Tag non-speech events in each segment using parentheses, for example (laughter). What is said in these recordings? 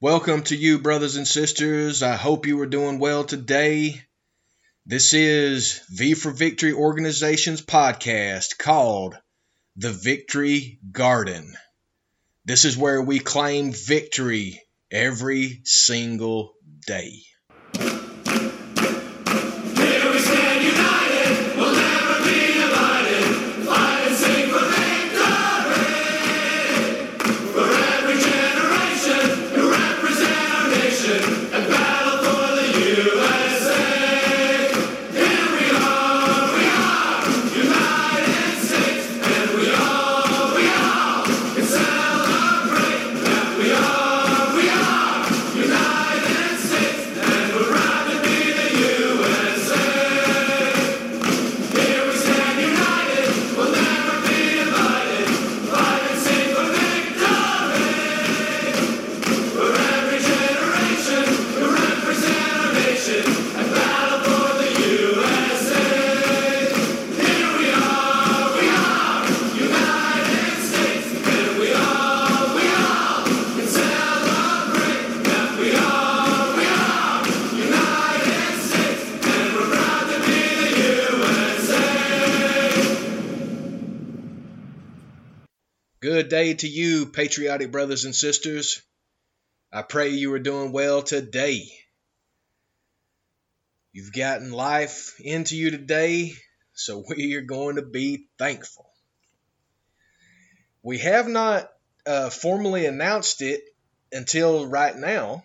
Welcome to you, brothers and sisters. I hope you are doing well today. This is V for Victory Organization's podcast called The Victory Garden. This is where we claim victory every single day. Day to you, patriotic brothers and sisters. I pray you are doing well today. You've gotten life into you today, so (laughs) we are going to be thankful. We have not uh, formally announced it until right now,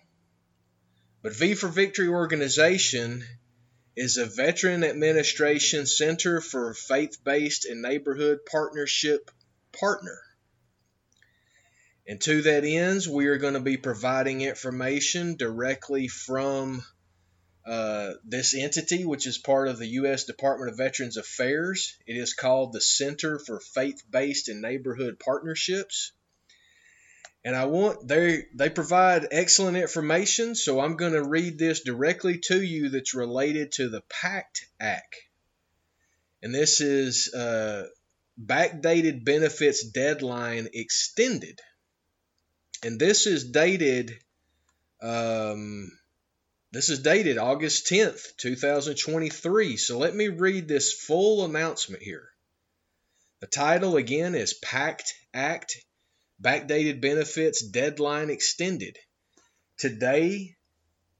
but V for Victory organization is a Veteran Administration Center for Faith Based and Neighborhood Partnership partner. And to that ends, we are going to be providing information directly from uh, this entity, which is part of the U.S. Department of Veterans Affairs. It is called the Center for Faith Based and Neighborhood Partnerships. And I want they they provide excellent information, so I'm going to read this directly to you that's related to the PACT Act. And this is uh, backdated benefits deadline extended and this is dated um, this is dated August 10th, 2023. So let me read this full announcement here. The title again is PACT Act Backdated Benefits Deadline Extended. Today,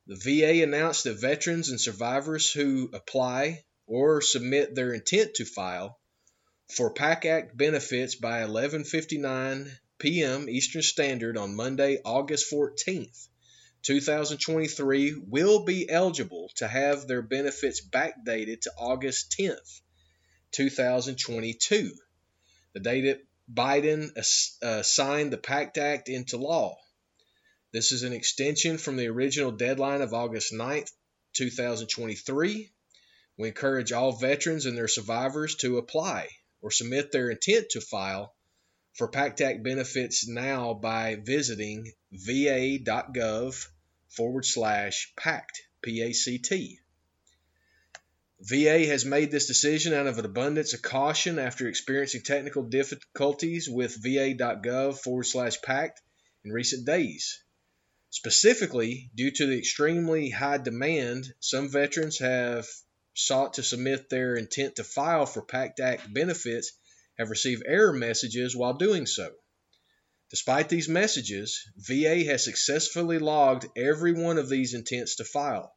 the VA announced that veterans and survivors who apply or submit their intent to file for PACT Act benefits by 11:59 p.m. Eastern Standard on Monday, August 14th, 2023, will be eligible to have their benefits backdated to August 10th, 2022, the date that Biden uh, signed the PACT Act into law. This is an extension from the original deadline of August 9th, 2023. We encourage all veterans and their survivors to apply or submit their intent to file for PACT Act benefits now by visiting va.gov forward slash PACT, P A C T. VA has made this decision out of an abundance of caution after experiencing technical difficulties with va.gov forward slash PACT in recent days. Specifically, due to the extremely high demand, some veterans have sought to submit their intent to file for PACT Act benefits have received error messages while doing so. Despite these messages, VA has successfully logged every one of these intents to file,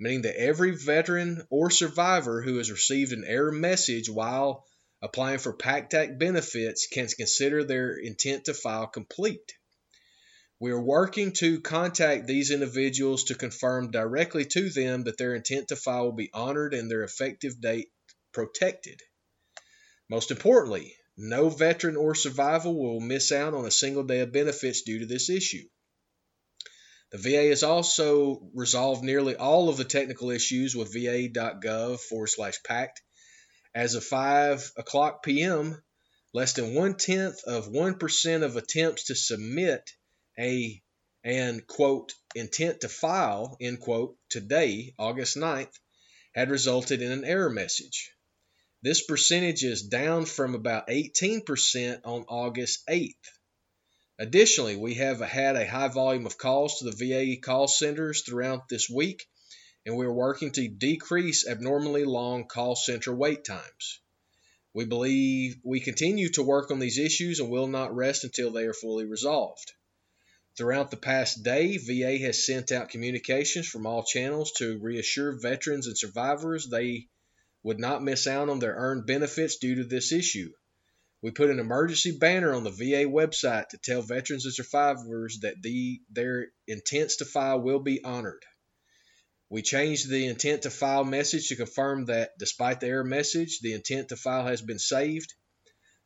meaning that every veteran or survivor who has received an error message while applying for PACT Act benefits can consider their intent to file complete. We are working to contact these individuals to confirm directly to them that their intent to file will be honored and their effective date protected. Most importantly, no veteran or survivor will miss out on a single day of benefits due to this issue. The VA has also resolved nearly all of the technical issues with va.gov forward slash PACT. As of 5 o'clock p.m., less than one tenth of 1% of attempts to submit a and quote intent to file end quote today august 9th had resulted in an error message this percentage is down from about 18% on august 8th Additionally, we have had a high volume of calls to the VA call centers throughout this week, and we are working to decrease abnormally long call center wait times. We believe we continue to work on these issues and will not rest until they are fully resolved. Throughout the past day, VA has sent out communications from all channels to reassure veterans and survivors they would not miss out on their earned benefits due to this issue. We put an emergency banner on the VA website to tell veterans and survivors that the, their intents to file will be honored. We changed the intent to file message to confirm that despite the error message, the intent to file has been saved.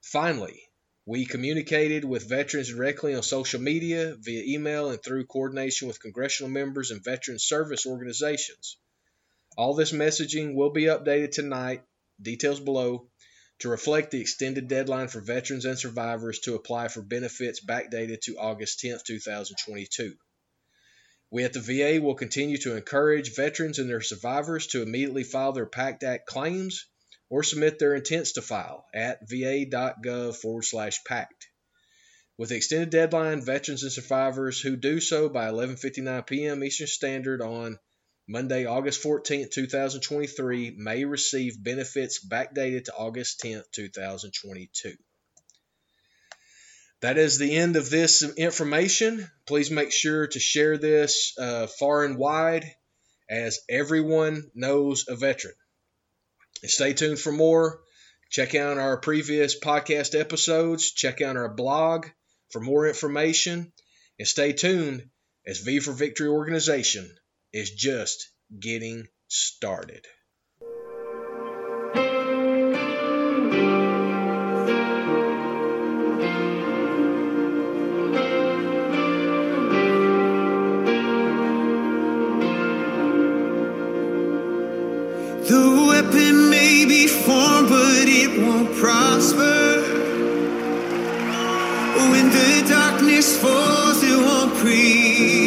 Finally, we communicated with veterans directly on social media, via email, and through coordination with congressional members and veteran service organizations. All this messaging will be updated tonight, details below, to reflect the extended deadline for veterans and survivors to apply for benefits backdated to August 10, 2022. We at the VA will continue to encourage veterans and their survivors to immediately file their PACT Act claims or submit their intents to file at va.gov forward slash pact. With the extended deadline, veterans and survivors who do so by 11:59 p.m. Eastern Standard on Monday, August 14, 2023, may receive benefits backdated to August 10, 2022. That is the end of this information. Please make sure to share this uh, far and wide as everyone knows a veteran. Stay tuned for more. Check out our previous podcast episodes. Check out our blog for more information. And stay tuned as V for Victory organization is just getting started. The weapon may be formed, but it won't prosper. When the darkness falls, it won't prevail.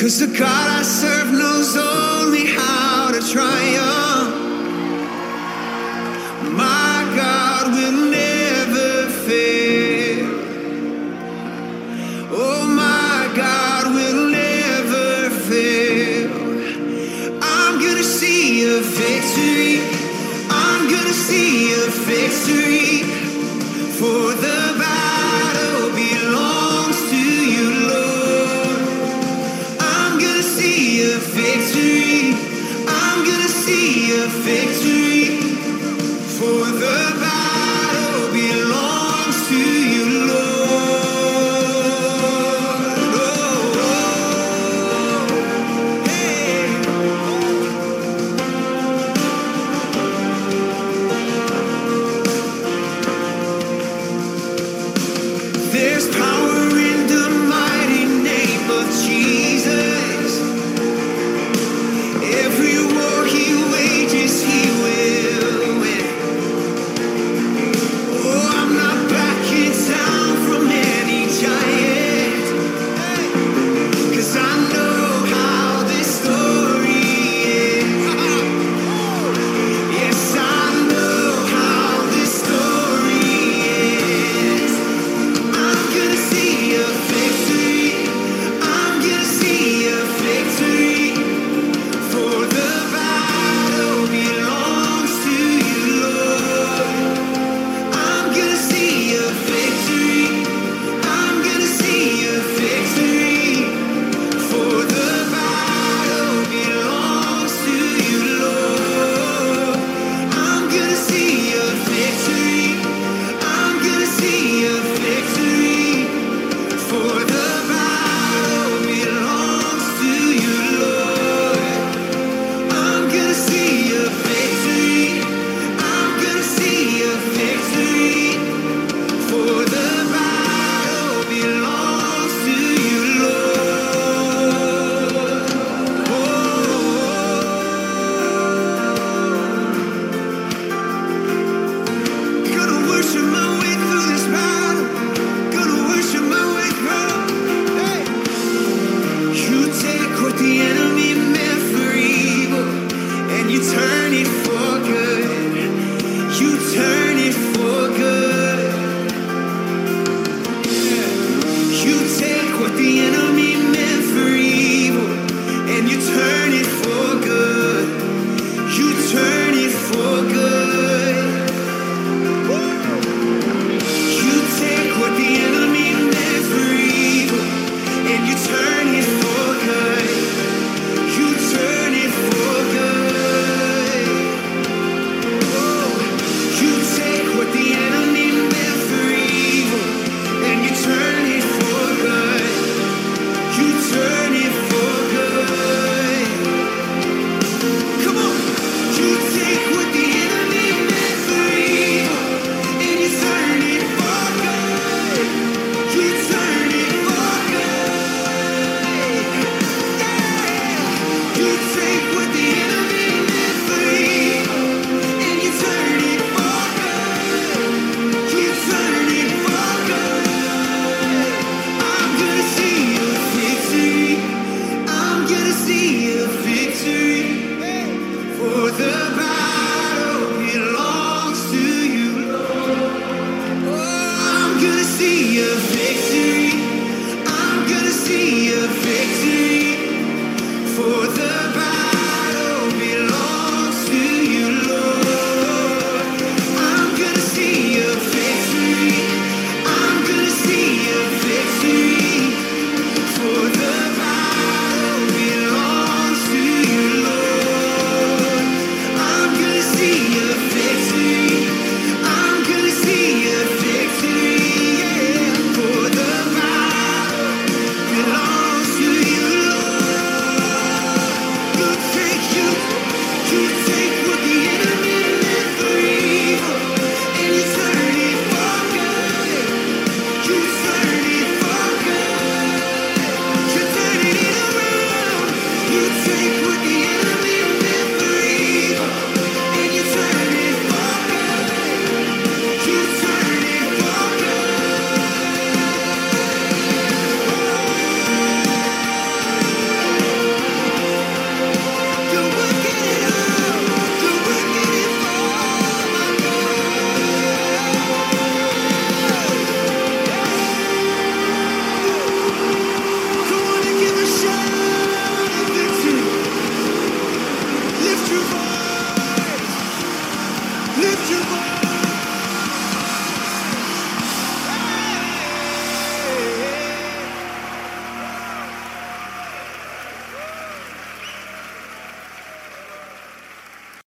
Cause the God I serve knows only how to triumph. My God will never fail. Oh, my God will never fail. I'm gonna see a victory. I'm gonna see a victory. For the battle belongs fix. take what the